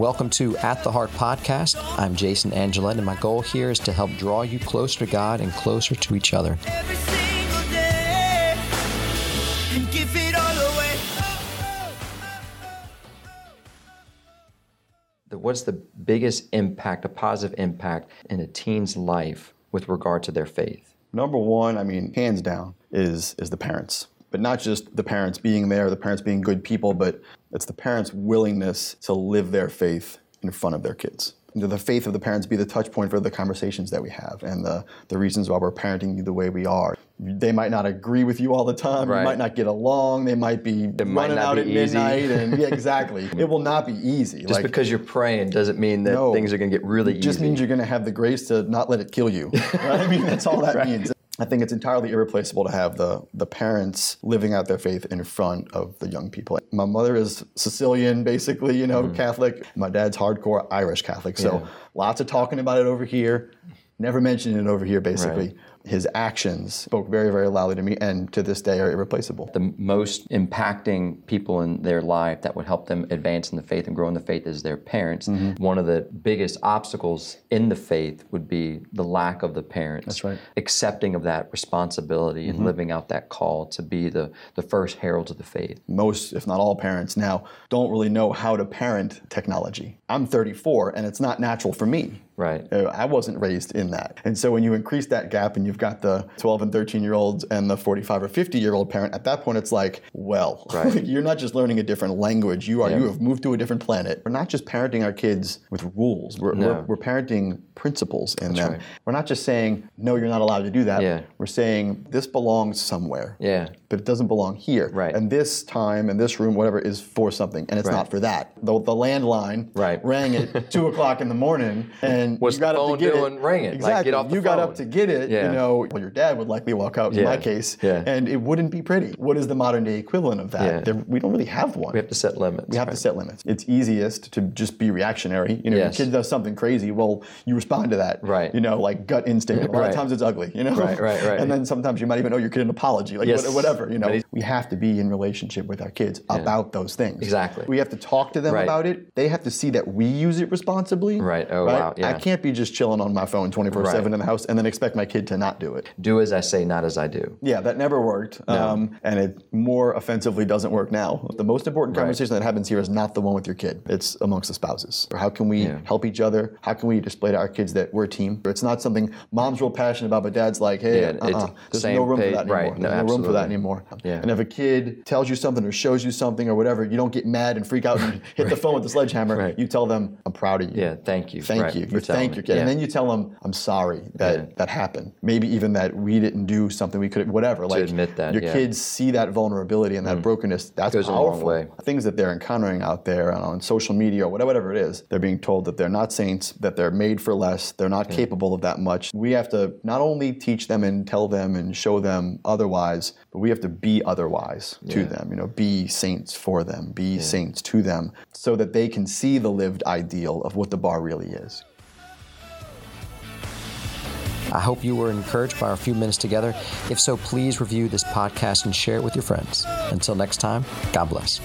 Welcome to At the Heart podcast. I'm Jason Angelette, and my goal here is to help draw you closer to God and closer to each other. every single day and give it all away. The- What's the biggest impact, a positive impact in a teen's life with regard to their faith? Number one, I mean, hands down, is is the parents. But not just the parents being there, the parents being good people, but it's the parents' willingness to live their faith in front of their kids. And the faith of the parents be the touch point for the conversations that we have and the, the reasons why we're parenting you the way we are. They might not agree with you all the time. Right. You might not get along. They might be might running not out be at easy. midnight. And yeah, exactly. it will not be easy. Just because you're praying doesn't mean that No. things are going to get really easy. It just easy. means you're going to have the grace to not let it kill you. Right? I mean, that's all that means. I think it's entirely irreplaceable to have the the parents living out their faith in front of the young people. My mother is Sicilian, basically, you know, mm. Catholic. My dad's hardcore Irish Catholic. So. Yeah. lots of talking about it over here, never mentioned it over here, basically. His actions spoke very, very loudly to me, and to this day are irreplaceable. the most impacting people in their life that would help them advance in the faith and grow in the faith is their parents. Mm-hmm. One of the biggest obstacles in the faith would be the lack of the parents. That's right. Mm-hmm. Accepting of that responsibility and living out that call to be the, the first heralds of the faith. most, if not all, parents now don't really know how to parent technology. I'm 34, and it's not natural for me. Right. Uh, I wasn't raised in that. And so when you increase that gap and you've got the 12 and 13 year olds and the 45 or 50 year old parent, at that point it's like, well, Right. you're not just learning a different language. You are Yeah. you have moved to a different planet. We're not just parenting our kids with rules. We're, No. we're, we're parenting principles in them. right. We're not just saying, no, you're not allowed to do that. Yeah. We're saying this belongs somewhere Yeah. but it doesn't belong here. Right. And this time and this room, whatever, is for something, and it's Right. not for that. The, the landline Right. rang at two o'clock in the morning, and What's you got the up to get doing it. ringing? Like, Exactly. get off the you got up to get it. Yeah. You know, well, your dad would likely walk out. In my case, Yeah. and it wouldn't be pretty. What is the modern day equivalent of that? Yeah. There, we don't really have one. We have to set limits. We have to set limits. It's easiest to just be reactionary. You know, Yes. your kid does something crazy, well, you respond to that. Right. You know, like gut instinct. A lot Right. of times it's ugly. You know. Right, right, right. And then sometimes you might even owe your kid an apology, like Yes. whatever. You know, we have to be in relationship with our kids about those things. Exactly. We have to talk to them Right. about it. They have to see that we use it responsibly. Right. Oh, wow. Yeah. I can't be just chilling on my phone 24 Right. 7 in the house and then expect my kid to not do it. Do as I say, not as I do. Yeah, that never worked. Um, and it more offensively doesn't work now. The most important Right. conversation that happens here is not the one with your kid, it's amongst the spouses. Or how can we Yeah. help each other? How can we display to our kids that we're a team? It's not something mom's real passionate about, but dad's like, hey, Yeah, uh-uh, there's no room page- for that anymore. right, no, There's no room for that anymore. Yeah. And if a kid tells you something or shows you something or whatever, you don't get mad and freak out and hit the phone with the sledgehammer. Right. You tell them, I'm proud of you. Yeah, thank you. Thank Right, you. You telling thank your kid. Yeah. And then you tell them, I'm sorry that Yeah. that happened. Maybe even that we didn't do something we could whatever. like admit that, Your yeah. Mm. kids see that vulnerability and that brokenness. That's Goes a long powerful. way. Things that they're encountering out there on, on social media or whatever, whatever it is, they're being told that they're not saints, that they're made for less, they're not capable of that much. We have to not only teach them and tell them and show them otherwise, but we have to be otherwise to them. You know, be saints for them, be saints to them, so that they can see the lived ideal of what the bar really is. I hope you were encouraged by our few minutes together. If so, please review this podcast and share it with your friends. Until next time, God bless.